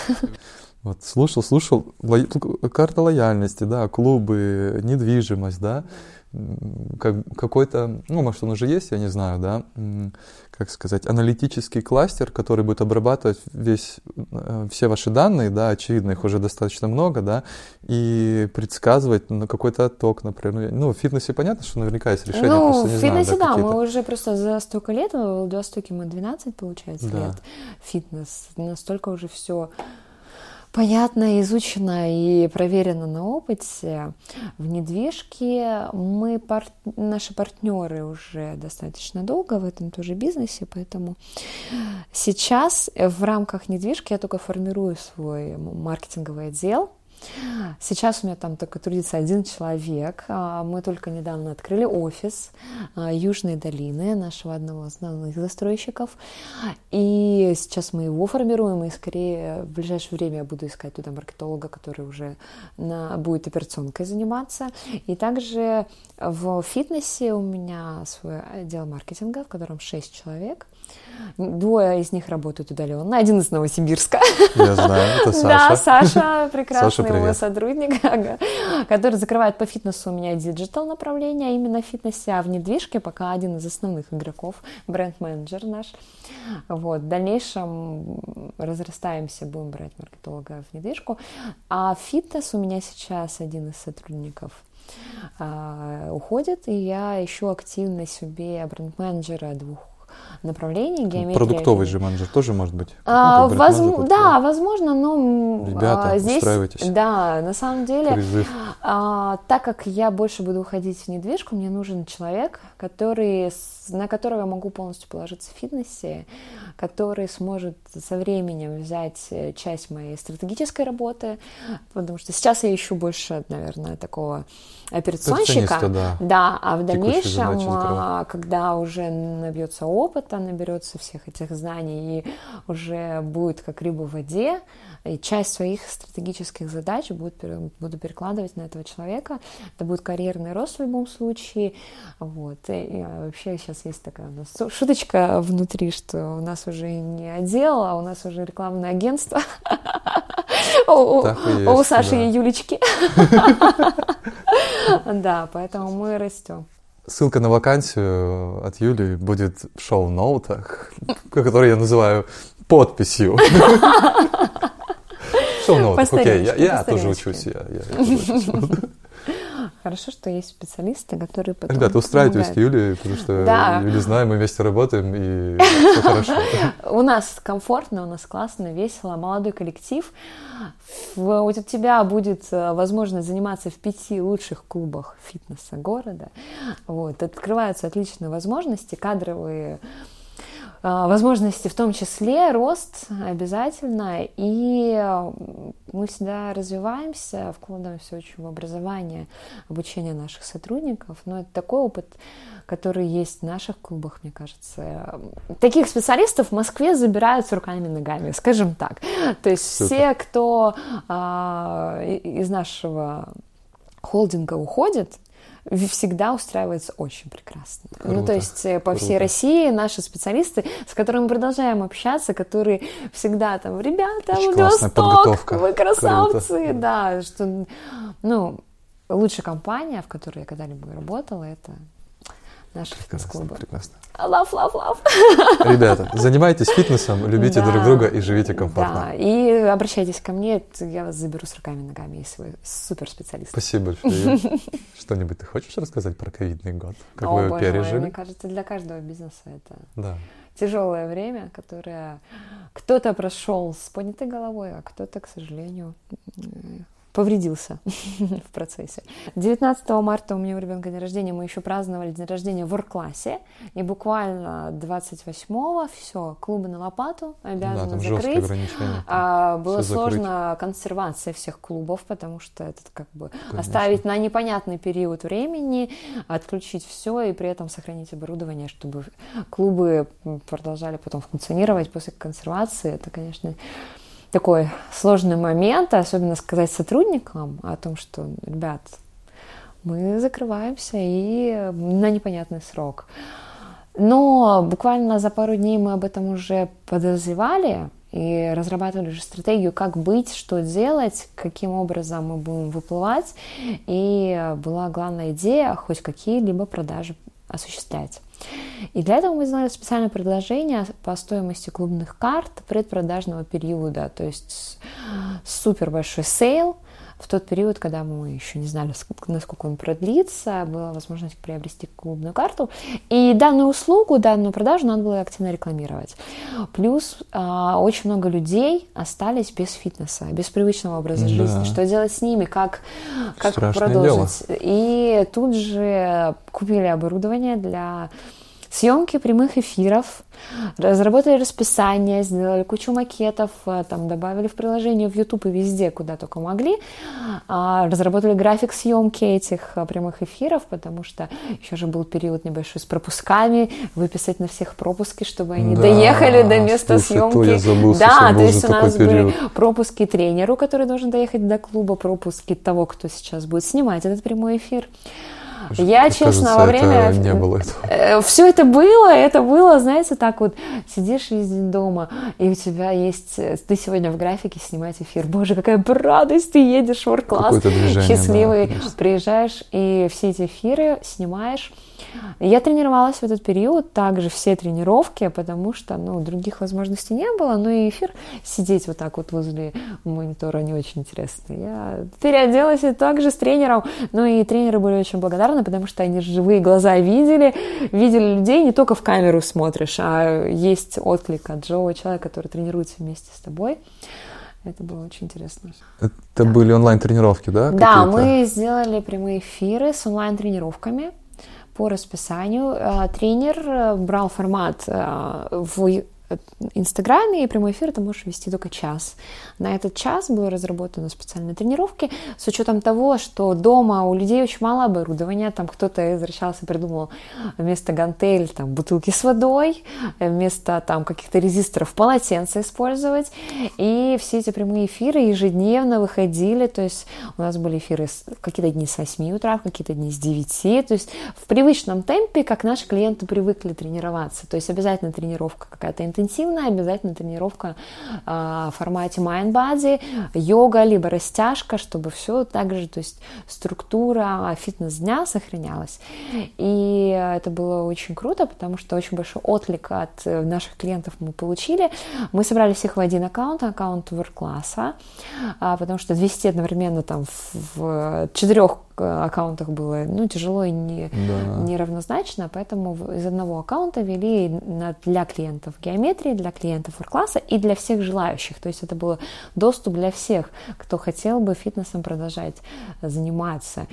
Вот, слушал, слушал, ло... карта лояльности, да, клубы, недвижимость, да, как, какой-то, ну, может, он уже есть, я не знаю, да, как сказать, аналитический кластер, который будет обрабатывать весь, э, все ваши данные, да, очевидно, их уже достаточно много, да, и предсказывать на какой-то отток, например. Ну, в фитнесе понятно, что наверняка есть решение, ну, просто не в фитнесе, знаю, да, да мы уже просто за столько лет, в Владивостоке мы 12, получается, да. лет фитнес, настолько уже все понятно, изучено и проверено на опыте. В недвижке мы, пар... наши партнеры уже достаточно долго в этом тоже бизнесе, поэтому сейчас в рамках недвижки я только формирую свой маркетинговый отдел – Сейчас у меня там только трудится один человек. А, мы только недавно открыли офис а, Южной долины, нашего одного из основных застройщиков. И сейчас мы его формируем, и скорее в ближайшее время я буду искать туда маркетолога, который уже на, будет операционкой заниматься. И также в фитнесе у меня свой отдел маркетинга, в котором 6 человек. Двое из них работают удаленно, один из Новосибирска. Я знаю, это Саша. Да, Саша, прекрасный Саша, мой сотрудник, который закрывает по фитнесу у меня digital направление, а именно в фитнесе, а в недвижке пока один из основных игроков, бренд-менеджер наш. Вот, в дальнейшем разрастаемся, будем брать маркетолога в недвижку. А фитнес у меня сейчас один из сотрудников а, уходит, и я ищу активно себе бренд-менеджера двух направлений геометрия. Продуктовый же менеджер тоже может быть? А, возможно, да, возможно, но Ребята, а, здесь, устраивайтесь. Да, на самом деле, а, так как я больше буду уходить в недвижку, мне нужен человек, который, на которого я могу полностью положиться в фитнесе, который сможет со временем взять э, часть моей стратегической работы, потому что сейчас я ищу больше, наверное, такого операционщика. Да. да, а в дальнейшем, а, когда уже набьется опыта, наберется всех этих знаний и уже будет как рыба в воде, и часть своих стратегических задач будет, буду перекладывать на этого человека. Это будет карьерный рост в любом случае. Вот. И, и вообще сейчас есть такая у нас шуточка внутри, что у нас уже не отдел, а у нас уже рекламное агентство. У Саши и Юлечки. Да, поэтому мы растем. Ссылка на вакансию от Юли будет в шоу-ноутах, который я называю подписью. Шоу-ноутах, окей, я тоже учусь. Хорошо, что есть специалисты, которые потом Ребята, устраивайтесь к Юле, потому что да. Юли знаем, мы вместе работаем, и все хорошо. У нас комфортно, у нас классно, весело, молодой коллектив. У тебя будет э, возможность заниматься в пяти лучших клубах фитнеса города. Вот. Открываются отличные возможности, кадровые возможности в том числе, рост обязательно, и мы всегда развиваемся, вкладываемся очень в образование, обучение наших сотрудников, но это такой опыт, который есть в наших клубах, мне кажется. Таких специалистов в Москве забирают с руками и ногами, скажем так. То есть Супер. все, кто а, из нашего холдинга уходит, всегда устраивается очень прекрасно. Круто, ну, то есть э, по круто. всей России наши специалисты, с которыми мы продолжаем общаться, которые всегда там, ребята, Владивосток, вы красавцы, круто. да, что, ну, лучшая компания, в которой я когда-либо работала, это наши фитнес-клубы. Прекрасно. Love, love, love. Ребята, занимайтесь фитнесом, любите да, друг друга и живите комфортно. Да, и обращайтесь ко мне, я вас заберу с руками и ногами, если вы супер специалист. Спасибо большое. Что-нибудь ты хочешь рассказать про ковидный год? Как О, вы его пережили? Мой, мне кажется, для каждого бизнеса это да. тяжелое время, которое кто-то прошел с поднятой головой, а кто-то, к сожалению, повредился в процессе. 19 марта у меня у ребенка день рождения, мы еще праздновали день рождения в орг-классе, и буквально 28-го все, клубы на лопату обязаны да, закрыть. А, было все сложно закрыть. консервация всех клубов, потому что это как бы Конечно. оставить на непонятный период времени, отключить все и при этом сохранить оборудование, чтобы клубы продолжали потом функционировать после консервации. Это, конечно, такой сложный момент, особенно сказать сотрудникам о том, что, ребят, мы закрываемся и на непонятный срок. Но буквально за пару дней мы об этом уже подозревали и разрабатывали уже стратегию, как быть, что делать, каким образом мы будем выплывать. И была главная идея хоть какие-либо продажи осуществлять. И для этого мы сделали специальное предложение по стоимости клубных карт предпродажного периода, то есть супер большой sale, в тот период, когда мы еще не знали, насколько он продлится, была возможность приобрести клубную карту. И данную услугу, данную продажу надо было активно рекламировать. Плюс а, очень много людей остались без фитнеса, без привычного образа да. жизни. Что делать с ними, как, как продолжить. Дело. И тут же купили оборудование для съемки прямых эфиров, разработали расписание, сделали кучу макетов, э, там добавили в приложение в YouTube и везде, куда только могли, а, разработали график съемки этих э, прямых эфиров, потому что еще же был период небольшой с пропусками, выписать на всех пропуски, чтобы они да, доехали до места слушай, съемки. То я забыл, да, то есть у нас период. были пропуски тренеру, который должен доехать до клуба, пропуски того, кто сейчас будет снимать этот прямой эфир. Я, честно, кажется, во время... не было этого. Э, Все это было, это было, знаете, так вот, сидишь весь день дома, и у тебя есть... Э, ты сегодня в графике снимать эфир. Боже, какая радость, ты едешь в ворк-класс, счастливый, да, приезжаешь, и все эти эфиры снимаешь. Я тренировалась в этот период, также все тренировки, потому что, ну, других возможностей не было, но и эфир сидеть вот так вот возле монитора не очень интересно. Я переоделась и также с тренером, ну и тренеры были очень благодарны, потому что они живые глаза видели, видели людей, не только в камеру смотришь, а есть отклик от живого человека, который тренируется вместе с тобой. Это было очень интересно. Это да. были онлайн-тренировки, да? Да, мы сделали прямые эфиры с онлайн-тренировками по расписанию. Э, тренер э, брал формат э, в Инстаграме и прямой эфир ты можешь вести только час. На этот час было разработаны специальные тренировки. С учетом того, что дома у людей очень мало оборудования, там кто-то возвращался, придумал вместо гантель там бутылки с водой, вместо там каких-то резисторов полотенца использовать, и все эти прямые эфиры ежедневно выходили, то есть у нас были эфиры какие-то дни с 8 утра, какие-то дни с 9, то есть в привычном темпе, как наши клиенты привыкли тренироваться, то есть обязательно тренировка какая-то интенсивная, обязательно тренировка э, в формате mind body, йога, либо растяжка, чтобы все так же, то есть структура фитнес-дня сохранялась. И это было очень круто, потому что очень большой отклик от наших клиентов мы получили. Мы собрали всех в один аккаунт, аккаунт work-класса, а, потому что 200 одновременно там в, в четырех аккаунтах было ну, тяжело и не, да. неравнозначно, поэтому из одного аккаунта вели для клиентов геометрии, для клиентов класса и для всех желающих. То есть это был доступ для всех, кто хотел бы фитнесом продолжать заниматься.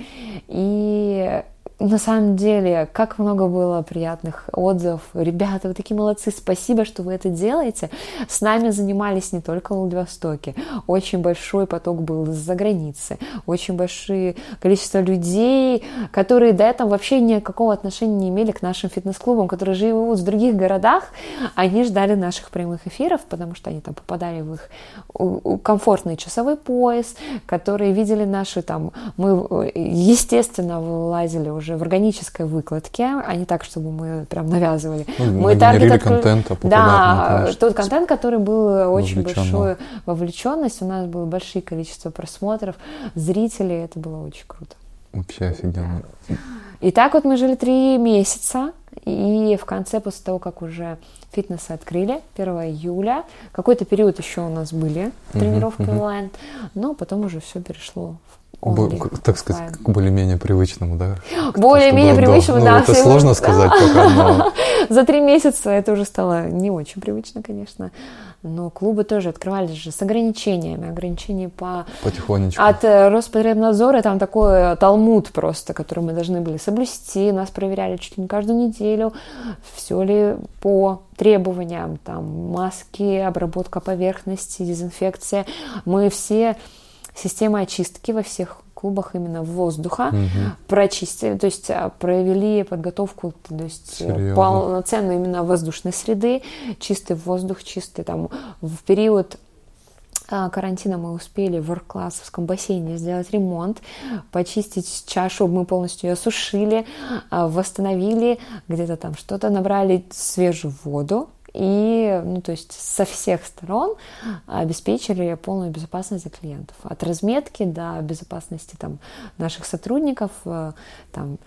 И на самом деле, как много было приятных отзывов. Ребята, вы такие молодцы, спасибо, что вы это делаете. С нами занимались не только в Владивостоке. Очень большой поток был из-за границы. Очень большое количество людей, которые до этого вообще никакого отношения не имели к нашим фитнес-клубам, которые живут в других городах. Они ждали наших прямых эфиров, потому что они там попадали в их комфортный часовой пояс, которые видели наши там... Мы, естественно, вылазили уже уже в органической выкладке, а не так, чтобы мы прям навязывали. Ну, мы таргет откры... контента Да, тот контент, который был очень большой вовлеченность, у нас было большое количество просмотров, зрителей, это было очень круто. Вообще офигенно. И так вот мы жили три месяца, и в конце, после того, как уже фитнесы открыли, 1 июля, какой-то период еще у нас были тренировки uh-huh, онлайн, но потом уже все перешло Бо, так сказать, к более-менее привычному, да? Более-менее привычному, ну, да. Это сложно сказать пока, но за три месяца это уже стало не очень привычно, конечно. Но клубы тоже открывались же с ограничениями, ограничения по... Потихонечку. От э, Роспотребнадзора там такой талмуд просто, который мы должны были соблюсти, нас проверяли чуть ли не каждую неделю, все ли по требованиям, там, маски, обработка поверхности, дезинфекция. Мы все системы очистки во всех клубах именно воздуха угу. прочистили, то есть а, провели подготовку, то есть э, Серьезно? полноценную именно воздушной среды, чистый воздух, чистый там в период карантина мы успели в Орклассовском бассейне сделать ремонт, почистить чашу, мы полностью ее осушили, а, восстановили, где-то там что-то набрали свежую воду, и, ну, то есть со всех сторон обеспечили полную безопасность для клиентов. От разметки до безопасности там, наших сотрудников, э, там,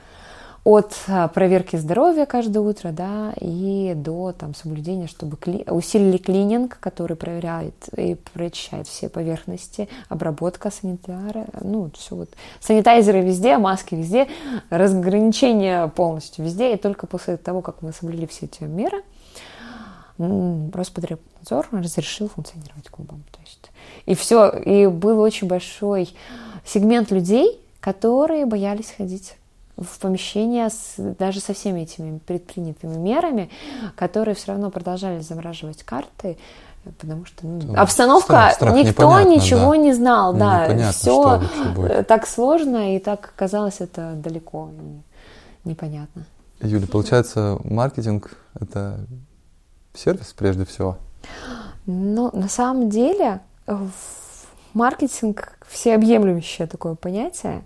от э, проверки здоровья каждое утро, да, и до там соблюдения, чтобы кли... усилили клининг, который проверяет и прочищает все поверхности, обработка санитара, ну, все вот, санитайзеры везде, маски везде, разграничение полностью везде, и только после того, как мы соблюли все эти меры, Роспотребнадзор разрешил функционировать клубом. То есть, и все, и был очень большой сегмент людей, которые боялись ходить в помещение с, даже со всеми этими предпринятыми мерами, которые все равно продолжали замораживать карты, потому что ну, обстановка, страх, страх никто ничего да. не знал, ну, да, все так сложно и так казалось это далеко непонятно. Юля, получается, маркетинг это сервис прежде всего? Ну, на самом деле, маркетинг всеобъемлющее такое понятие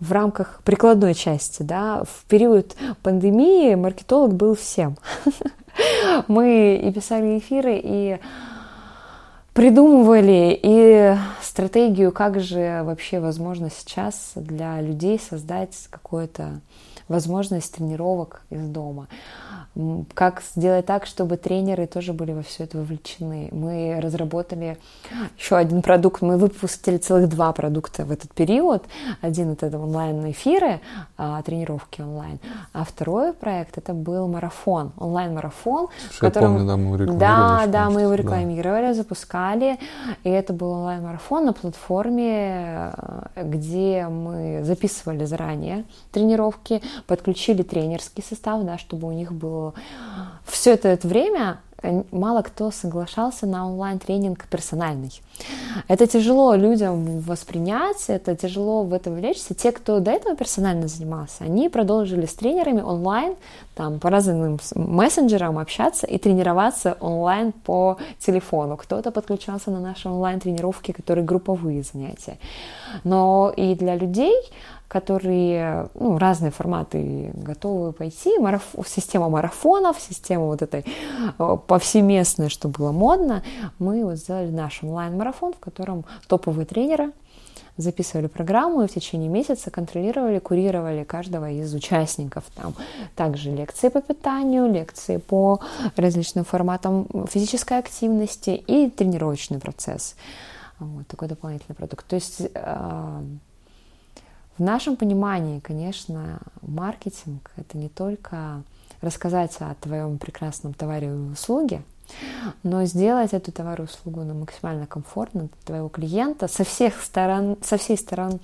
в рамках прикладной части, да, в период пандемии маркетолог был всем. Мы и писали эфиры, и придумывали и стратегию, как же вообще возможно сейчас для людей создать какую-то возможность тренировок из дома как сделать так, чтобы тренеры тоже были во все это вовлечены. Мы разработали еще один продукт, мы выпустили целых два продукта в этот период. Один это онлайн-эфиры, а, тренировки онлайн, а второй проект это был марафон, онлайн-марафон. В котором... Помню, да, мы его рекламировали. Да, да, мы его рекламировали, да. запускали, и это был онлайн-марафон на платформе, где мы записывали заранее тренировки, подключили тренерский состав, да, чтобы у них все это, это время э, мало кто соглашался на онлайн-тренинг персональный. Это тяжело людям воспринять, это тяжело в это влечься. Те, кто до этого персонально занимался, они продолжили с тренерами онлайн, там, по разным мессенджерам общаться и тренироваться онлайн по телефону. Кто-то подключался на наши онлайн-тренировки, которые групповые занятия. Но и для людей которые, ну, разные форматы готовы пойти, мараф... система марафонов, система вот этой э, повсеместная, что было модно, мы вот сделали наш онлайн-марафон, в котором топовые тренеры записывали программу и в течение месяца контролировали, курировали каждого из участников. Там также лекции по питанию, лекции по различным форматам физической активности и тренировочный процесс. Вот такой дополнительный продукт. То есть э, в нашем понимании, конечно, маркетинг — это не только рассказать о твоем прекрасном товаре и услуге, но сделать эту товар и услугу ну, максимально комфортно для твоего клиента со всех сторон, со всей сторон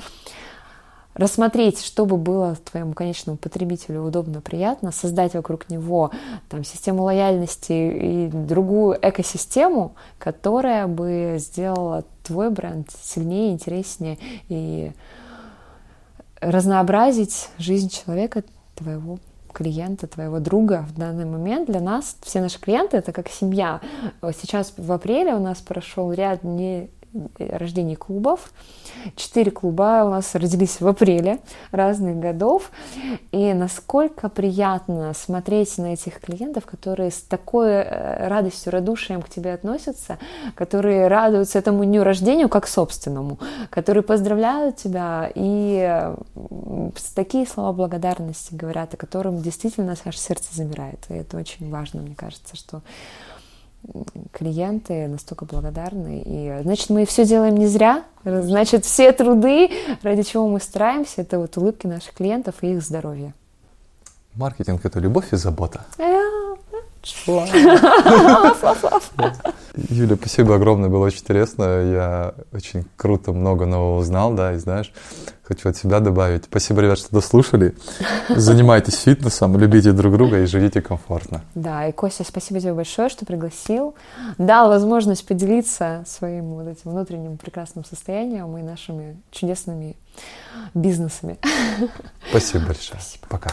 рассмотреть, чтобы было твоему конечному потребителю удобно, приятно, создать вокруг него там, систему лояльности и другую экосистему, которая бы сделала твой бренд сильнее, интереснее и разнообразить жизнь человека, твоего клиента, твоего друга в данный момент. Для нас все наши клиенты это как семья. Сейчас в апреле у нас прошел ряд не рождений клубов. Четыре клуба у нас родились в апреле разных годов. И насколько приятно смотреть на этих клиентов, которые с такой э, радостью, радушием к тебе относятся, которые радуются этому дню рождения как собственному, которые поздравляют тебя и такие слова благодарности говорят, о котором действительно наше сердце замирает. И это очень важно, мне кажется, что клиенты настолько благодарны. И значит, мы все делаем не зря. Значит, все труды, ради чего мы стараемся, это вот улыбки наших клиентов и их здоровье. Маркетинг – это любовь и забота. Yeah. Юля, спасибо огромное, было очень интересно. Я очень круто много нового узнал, да, и знаешь, хочу от себя добавить. Спасибо, ребят, что дослушали. Занимайтесь фитнесом, любите друг друга и живите комфортно. Да, и Костя, спасибо тебе большое, что пригласил, дал возможность поделиться своим вот этим внутренним прекрасным состоянием и нашими чудесными бизнесами. Спасибо большое. Спасибо. Пока.